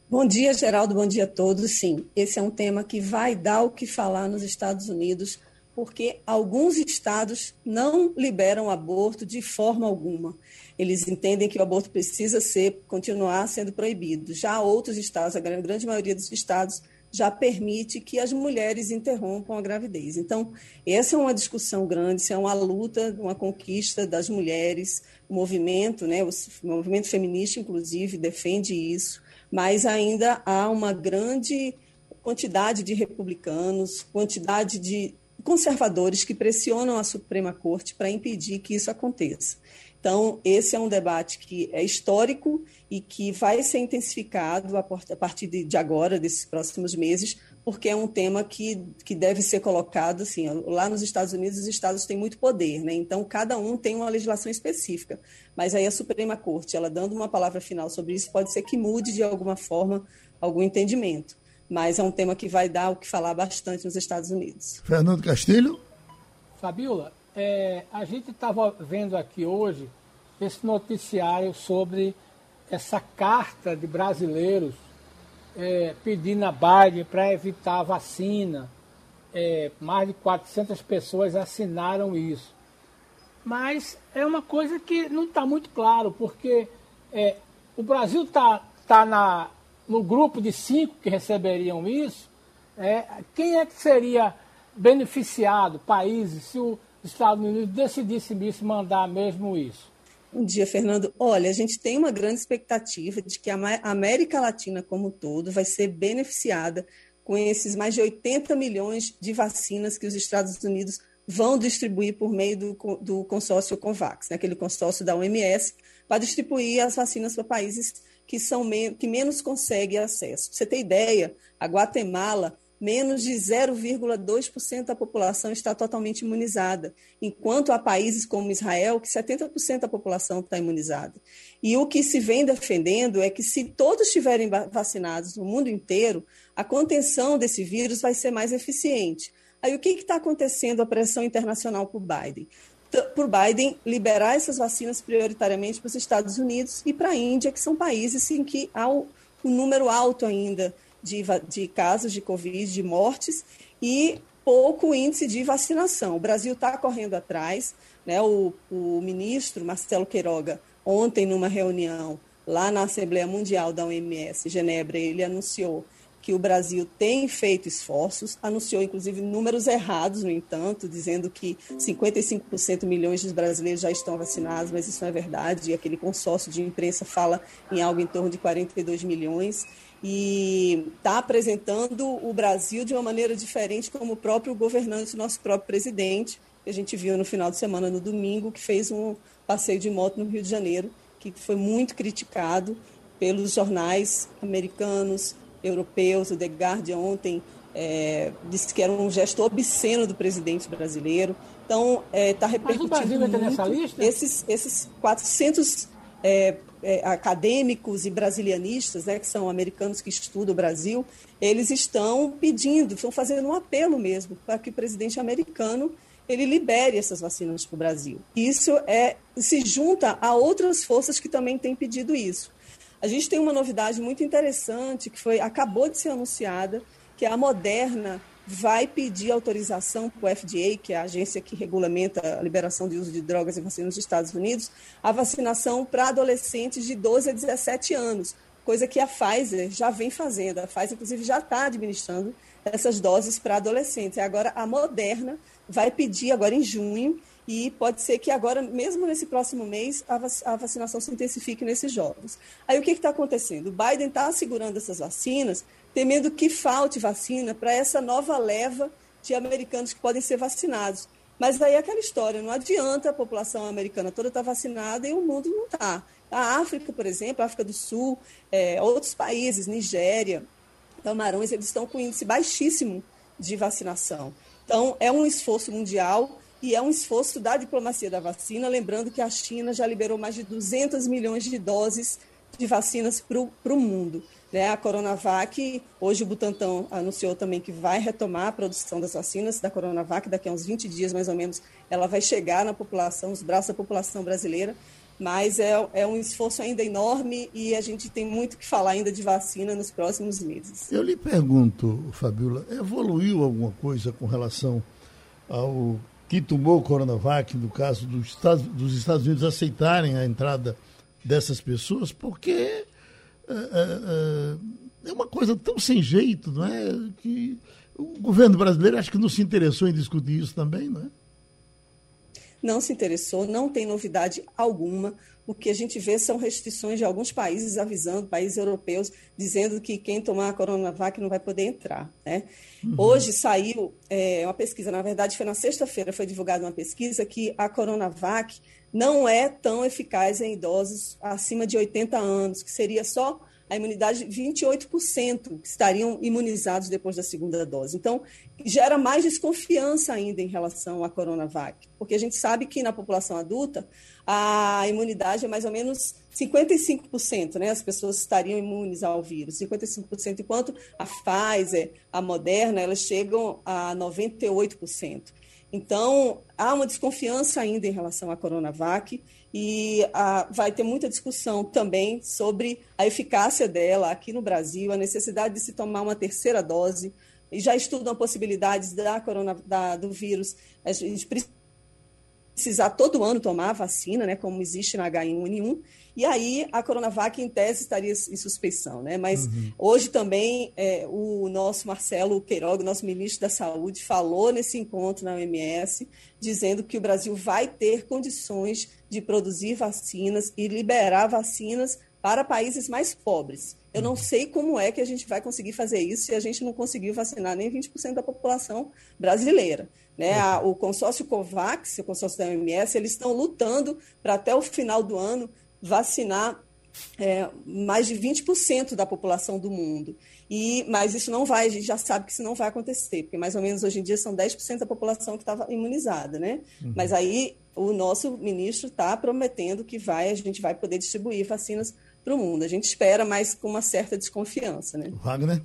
Bom dia, Geraldo. Bom dia a todos. Sim, esse é um tema que vai dar o que falar nos Estados Unidos, porque alguns estados não liberam aborto de forma alguma. Eles entendem que o aborto precisa ser continuar sendo proibido. Já outros estados, a grande maioria dos estados, já permite que as mulheres interrompam a gravidez. Então, essa é uma discussão grande, isso é uma luta, uma conquista das mulheres, o movimento, né, o movimento feminista, inclusive, defende isso, mas ainda há uma grande quantidade de republicanos, quantidade de conservadores que pressionam a Suprema Corte para impedir que isso aconteça. Então, esse é um debate que é histórico e que vai ser intensificado a partir de agora, desses próximos meses, porque é um tema que, que deve ser colocado, assim, lá nos Estados Unidos os estados têm muito poder, né? Então, cada um tem uma legislação específica, mas aí a Suprema Corte, ela dando uma palavra final sobre isso, pode ser que mude de alguma forma algum entendimento, mas é um tema que vai dar o que falar bastante nos Estados Unidos. Fernando Castilho? Fabiola, é, a gente estava vendo aqui hoje esse noticiário sobre essa carta de brasileiros é, pedindo a Biden para evitar a vacina. É, mais de 400 pessoas assinaram isso. Mas é uma coisa que não está muito claro, porque é, o Brasil está tá, tá no grupo de cinco que receberiam isso. É, quem é que seria beneficiado, países, se os Estados Unidos decidissem isso, mandar mesmo isso? Bom dia, Fernando. Olha, a gente tem uma grande expectativa de que a América Latina como um todo vai ser beneficiada com esses mais de 80 milhões de vacinas que os Estados Unidos vão distribuir por meio do, do consórcio COVAX, né, aquele consórcio da OMS, para distribuir as vacinas para países que, são que menos conseguem acesso. Pra você ter ideia, a Guatemala menos de 0,2% da população está totalmente imunizada, enquanto há países como Israel que 70% da população está imunizada. E o que se vem defendendo é que se todos estiverem vacinados no mundo inteiro, a contenção desse vírus vai ser mais eficiente. Aí o que está acontecendo a pressão internacional por Biden? Por Biden liberar essas vacinas prioritariamente para os Estados Unidos e para a Índia, que são países em que há um número alto ainda de, de casos de Covid, de mortes, e pouco índice de vacinação. O Brasil está correndo atrás. Né? O, o ministro Marcelo Queiroga, ontem, numa reunião lá na Assembleia Mundial da OMS, Genebra, ele anunciou que o Brasil tem feito esforços, anunciou inclusive números errados, no entanto, dizendo que 55% milhões de brasileiros já estão vacinados, mas isso não é verdade. E aquele consórcio de imprensa fala em algo em torno de 42 milhões e está apresentando o Brasil de uma maneira diferente, como o próprio governante, nosso próprio presidente, que a gente viu no final de semana, no domingo, que fez um passeio de moto no Rio de Janeiro, que foi muito criticado pelos jornais americanos, europeus. O The Guardian ontem é, disse que era um gesto obsceno do presidente brasileiro. Então, está é, tá repercutindo Mas o Brasil muito. nessa lista? Esses, esses 400 é, é, acadêmicos e brasilianistas, né, que são americanos que estudam o Brasil, eles estão pedindo, estão fazendo um apelo mesmo para que o presidente americano ele libere essas vacinas para o Brasil. Isso é se junta a outras forças que também têm pedido isso. A gente tem uma novidade muito interessante que foi acabou de ser anunciada, que a Moderna vai pedir autorização para o FDA, que é a agência que regulamenta a liberação de uso de drogas e vacinas nos Estados Unidos, a vacinação para adolescentes de 12 a 17 anos, coisa que a Pfizer já vem fazendo. A Pfizer, inclusive, já está administrando essas doses para adolescentes. Agora, a Moderna vai pedir, agora em junho, e pode ser que agora, mesmo nesse próximo mês, a, vacinação se intensifique nesses jovens. Aí o que está acontecendo? O Biden está segurando essas vacinas, temendo que falte vacina para essa nova leva de americanos que podem ser vacinados. Mas aí é aquela história, não adianta a população americana toda estar tá vacinada e o mundo não está. A África, por exemplo, África do Sul, é, outros países, Nigéria, Camarões, eles estão com índice baixíssimo de vacinação. Então, é um esforço mundial e é um esforço da diplomacia da vacina, lembrando que a China já liberou mais de 200 milhões de doses de vacinas para o mundo. Né? A Coronavac, hoje o Butantan anunciou também que vai retomar a produção das vacinas da Coronavac, daqui a uns 20 dias mais ou menos, ela vai chegar na população, os braços da população brasileira, mas é, é um esforço ainda enorme e a gente tem muito que falar ainda de vacina nos próximos meses. Eu lhe pergunto, Fabiola, evoluiu alguma coisa com relação ao que tomou o Coronavac, no caso dos Estados, dos Estados Unidos aceitarem a entrada dessas pessoas, porque é, é, é, é, uma coisa tão sem jeito, não é? Que o governo brasileiro acho que não se interessou em discutir isso também, não é? Não se interessou, não tem novidade alguma. O que a gente vê são restrições de alguns países avisando, países europeus, dizendo que quem tomar a Coronavac não vai poder entrar. Né? Uhum. Hoje saiu é, uma pesquisa, na verdade foi na sexta-feira, foi divulgada uma pesquisa que a Coronavac não é tão eficaz em idosos acima de 80 anos, que seria só a imunidade, 28% estariam imunizados depois da segunda dose. Então, gera mais desconfiança ainda em relação à Coronavac, porque a gente sabe que na população adulta a imunidade é mais ou menos 55%, né? As pessoas estariam imunes ao vírus, 55%, enquanto a Pfizer, a Moderna, elas chegam a 98%. Então, há uma desconfiança ainda em relação à Coronavac e ah, vai ter muita discussão também sobre a eficácia dela aqui no Brasil, a necessidade de se tomar uma terceira dose. E já estudam possibilidades da corona, da, do vírus. A gente precisar todo ano tomar a vacina, né, como existe na H1N1, e aí a Coronavac, em tese, estaria em suspeição. Né? Mas uhum. hoje também é, o nosso Marcelo Queiroga, nosso ministro da Saúde, falou nesse encontro na OMS, dizendo que o Brasil vai ter condições de produzir vacinas e liberar vacinas para países mais pobres. Eu não sei como é que a gente vai conseguir fazer isso se a gente não conseguiu vacinar nem 20% da população brasileira. Né? A, o consórcio COVAX, o consórcio da OMS, eles estão lutando para até o final do ano vacinar é, mais de 20% da população do mundo. E, mas isso não vai, a gente já sabe que isso não vai acontecer, porque mais ou menos hoje em dia são 10% da população que estava imunizada, né? Uhum. Mas aí o nosso ministro está prometendo que vai, a gente vai poder distribuir vacinas para o mundo. A gente espera, mas com uma certa desconfiança, né? Wagner?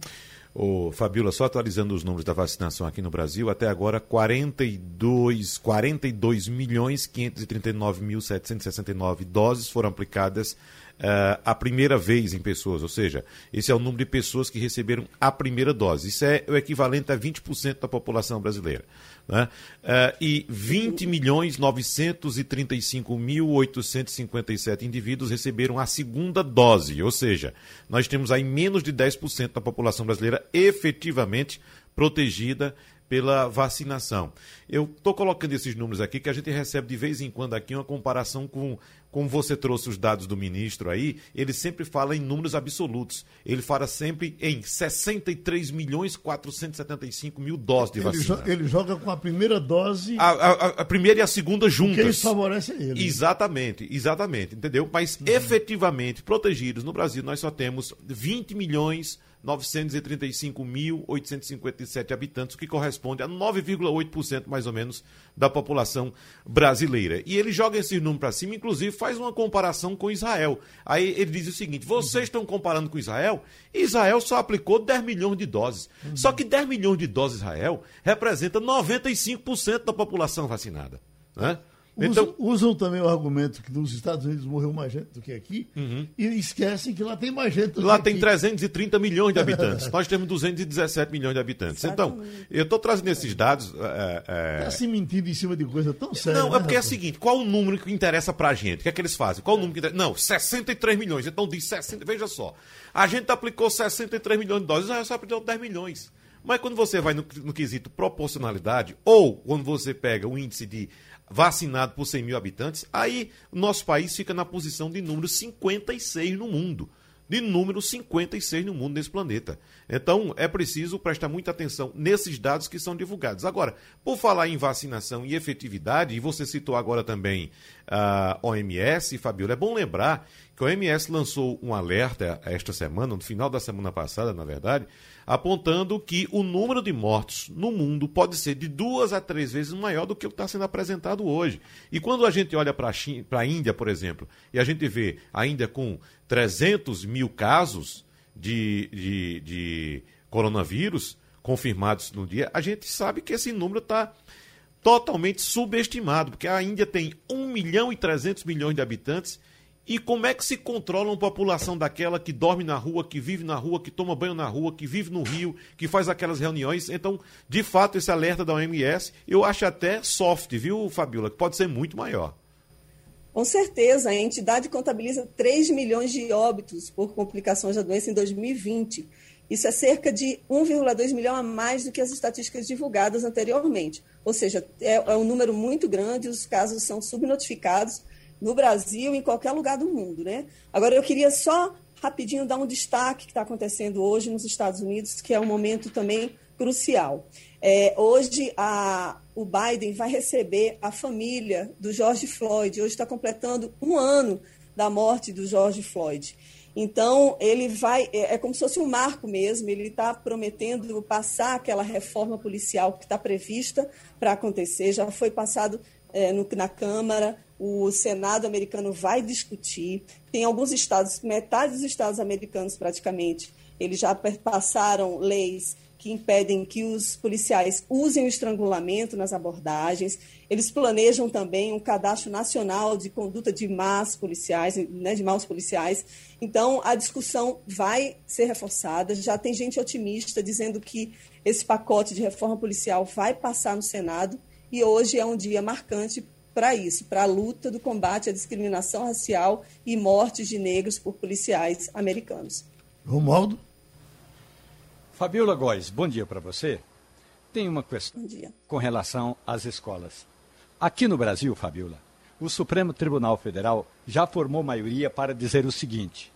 Ô, Fabiola, só atualizando os números da vacinação aqui no Brasil, até agora 42, 42 milhões 539 mil 769 doses foram aplicadas uh, a primeira vez em pessoas, ou seja, esse é o número de pessoas que receberam a primeira dose. Isso é o equivalente a 20% da população brasileira. Né? Uh, e 20 milhões 935 mil 857 indivíduos receberam a segunda dose, ou seja, nós temos aí menos de 10% da população brasileira efetivamente protegida pela vacinação. Eu estou colocando esses números aqui que a gente recebe de vez em quando aqui uma comparação com como você trouxe os dados do ministro aí, ele sempre fala em números absolutos. Ele fala sempre em 63 milhões 475 mil doses de ele vacina. Jo ele joga com a primeira dose. A, a, a primeira e a segunda juntas. Porque isso favorece ele. Exatamente, exatamente, entendeu? Mas uhum. efetivamente protegidos no Brasil nós só temos 20 milhões 935.857 habitantes, o que corresponde a 9,8% mais ou menos da população brasileira. E ele joga esse número para cima, inclusive faz uma comparação com Israel. Aí ele diz o seguinte: vocês estão comparando com Israel? Israel só aplicou 10 milhões de doses. Uhum. Só que 10 milhões de doses Israel representa 95% da população vacinada. Né? Então, usam, usam, também o argumento que nos Estados Unidos morreu mais gente do que aqui uhum. e esquecem que lá tem mais gente do lá que tem aqui. 330 milhões de habitantes. Nós temos 217 milhões de habitantes. Então, Exatamente. Então, eu estou trazendo esses dados. Está é, é... se mentindo em cima de coisa tão séria. Não, é né, porque é o seguinte: qual o número que interessa para a gente? O que é que eles fazem? Qual o número que interessa? Não, 63 milhões. Então diz 60. Veja só. A gente aplicou 63 milhões de doses, Israel só aplicou 10 milhões. Mas quando você vai no, no quesito proporcionalidade, ou quando você pega o índice de vacinado por 100 mil habitantes, aí o nosso país fica na posição de número 56 no mundo. De número 56 no mundo nesse planeta. Então, é preciso prestar muita atenção nesses dados que são divulgados. Agora, por falar em vacinação e efetividade, e você citou agora também a OMS, Fabiola, é bom lembrar que a OMS lançou um alerta esta semana, no final da semana passada, na verdade, apontando que o número de mortos no mundo pode ser de duas a três vezes maior do que o que está sendo apresentado hoje. E quando a gente olha para a Índia, por exemplo, e a gente vê a Índia com 300 mil casos de, de, de coronavírus confirmados no dia, a gente sabe que esse número está totalmente subestimado, porque a Índia tem 1 milhão e 300 milhões de habitantes e como é que se controla uma população daquela que dorme na rua, que vive na rua, que toma banho na rua, que vive no rio, que faz aquelas reuniões? Então, de fato, esse alerta da OMS, eu acho até soft, viu, Fabiola, que pode ser muito maior. Com certeza, a entidade contabiliza 3 milhões de óbitos por complicações da doença em 2020. Isso é cerca de 1,2 milhão a mais do que as estatísticas divulgadas anteriormente. Ou seja, é, é um número muito grande, os casos são subnotificados no Brasil em qualquer lugar do mundo. Né? Agora, eu queria só rapidinho dar um destaque que está acontecendo hoje nos Estados Unidos, que é um momento também crucial. É, hoje, a, o Biden vai receber a família do George Floyd. Hoje está completando um ano da morte do George Floyd. Então, ele vai, é, é como se fosse um marco mesmo, ele está prometendo passar aquela reforma policial que está prevista para acontecer, já foi passado é, no, na Câmara, o Senado americano vai discutir. Tem alguns estados, metade dos estados americanos praticamente, eles já passaram leis que impedem que os policiais usem o estrangulamento nas abordagens. Eles planejam também um cadastro nacional de conduta de más policiais, né, de maus policiais. Então, a discussão vai ser reforçada. Já tem gente otimista dizendo que esse pacote de reforma policial vai passar no Senado. E hoje é um dia marcante para isso, para a luta do combate à discriminação racial e mortes de negros por policiais americanos. Romualdo? Fabiola Góes, bom dia para você. Tem uma questão com relação às escolas. Aqui no Brasil, Fabiola, o Supremo Tribunal Federal já formou maioria para dizer o seguinte: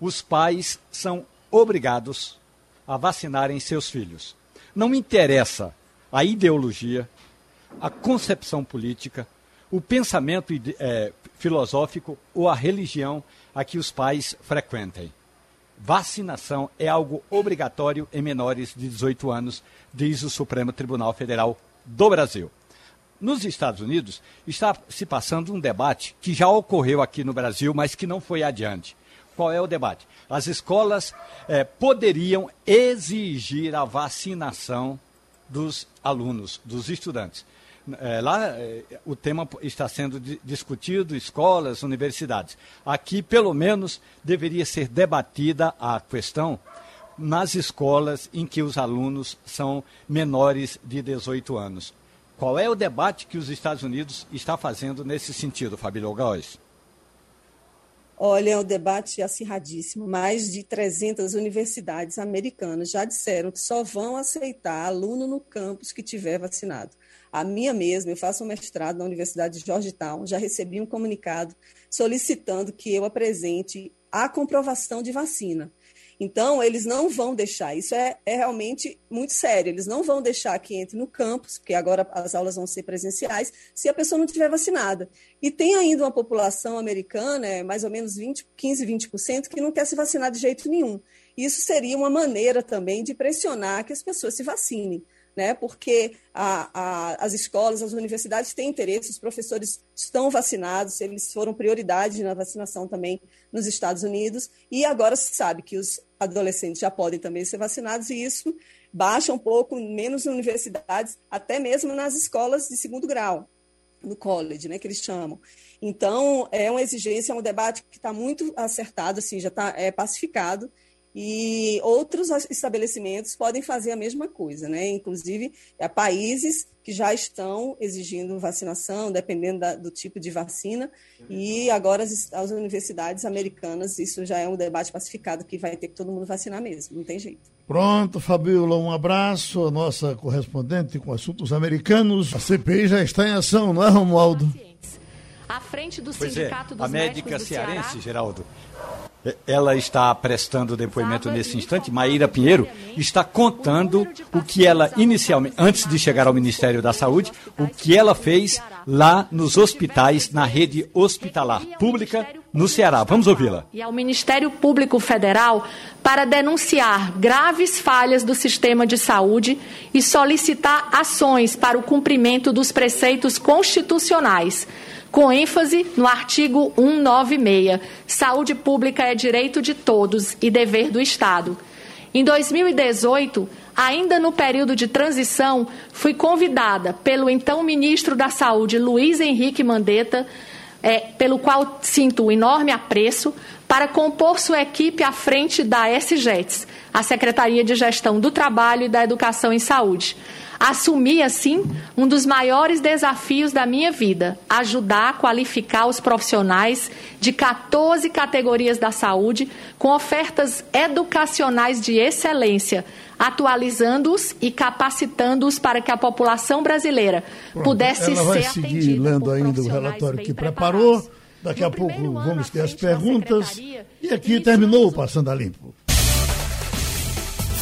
os pais são obrigados a vacinarem seus filhos. Não interessa a ideologia, a concepção política, o pensamento é, filosófico ou a religião a que os pais frequentem. Vacinação é algo obrigatório em menores de 18 anos, diz o Supremo Tribunal Federal do Brasil. Nos Estados Unidos, está se passando um debate que já ocorreu aqui no Brasil, mas que não foi adiante. Qual é o debate? As escolas é, poderiam exigir a vacinação dos alunos, dos estudantes. É, lá é, o tema está sendo discutido, escolas, universidades. Aqui, pelo menos, deveria ser debatida a questão nas escolas em que os alunos são menores de 18 anos. Qual é o debate que os Estados Unidos está fazendo nesse sentido, Fabílio Gauss? Olha, é um debate acirradíssimo. Mais de 300 universidades americanas já disseram que só vão aceitar aluno no campus que tiver vacinado. A minha mesma, eu faço um mestrado na Universidade de Georgetown, já recebi um comunicado solicitando que eu apresente a comprovação de vacina. Então, eles não vão deixar, isso é, é, realmente muito sério, eles não vão deixar que entre no campus, porque agora as aulas vão ser presenciais, se a pessoa não tiver vacinada. E tem ainda uma população americana, é mais ou menos 20, 15, 20%, que não quer se vacinar de jeito nenhum. Isso seria uma maneira também de pressionar que as pessoas se vacinem né? porque a, a, as escolas, as universidades têm interesse, os professores estão vacinados, eles foram prioridade na vacinação também nos Estados Unidos, e agora se sabe que os adolescentes já podem também ser vacinados, e isso baixa um pouco, menos universidades, até mesmo nas escolas de segundo grau, no college, né, que eles chamam. Então, é uma exigência, é um debate que está muito acertado, assim, já está é, pacificado, e outros estabelecimentos podem fazer a mesma coisa, né? Inclusive, há países que já estão exigindo vacinação, dependendo da, do tipo de vacina, e agora as, as, universidades americanas, isso já é um debate pacificado que vai ter que todo mundo vacinar mesmo, não tem jeito. Pronto, Fabiola, um abraço, a nossa correspondente com assuntos americanos. A CPI já está em ação, não é, Romualdo? À frente do pois é, Sindicato é, dos a médica cearense, Ceará... Geraldo, ela está prestando depoimento nesse instante, Maíra Pinheiro, está contando o que ela inicialmente, antes de chegar ao Ministério da Saúde, o que ela fez lá nos hospitais, na rede hospitalar pública no Ceará. Vamos ouvi-la. E ao Ministério Público Federal para denunciar graves falhas do sistema de saúde e solicitar ações para o cumprimento dos preceitos constitucionais com ênfase no artigo 196. Saúde pública é direito de todos e dever do Estado. Em 2018, ainda no período de transição, fui convidada pelo então ministro da Saúde, Luiz Henrique Mandetta, é, pelo qual sinto um enorme apreço, para compor sua equipe à frente da SGETS, a Secretaria de Gestão do Trabalho e da Educação em Saúde Assumi, assim, um dos maiores desafios da minha vida: ajudar a qualificar os profissionais de 14 categorias da saúde com ofertas educacionais de excelência, atualizando-os e capacitando-os para que a população brasileira Pronto, pudesse ela vai ser seguir lendo ainda o relatório que preparou. Daqui a pouco vamos ter as perguntas. E aqui terminou o Passando a Limpo.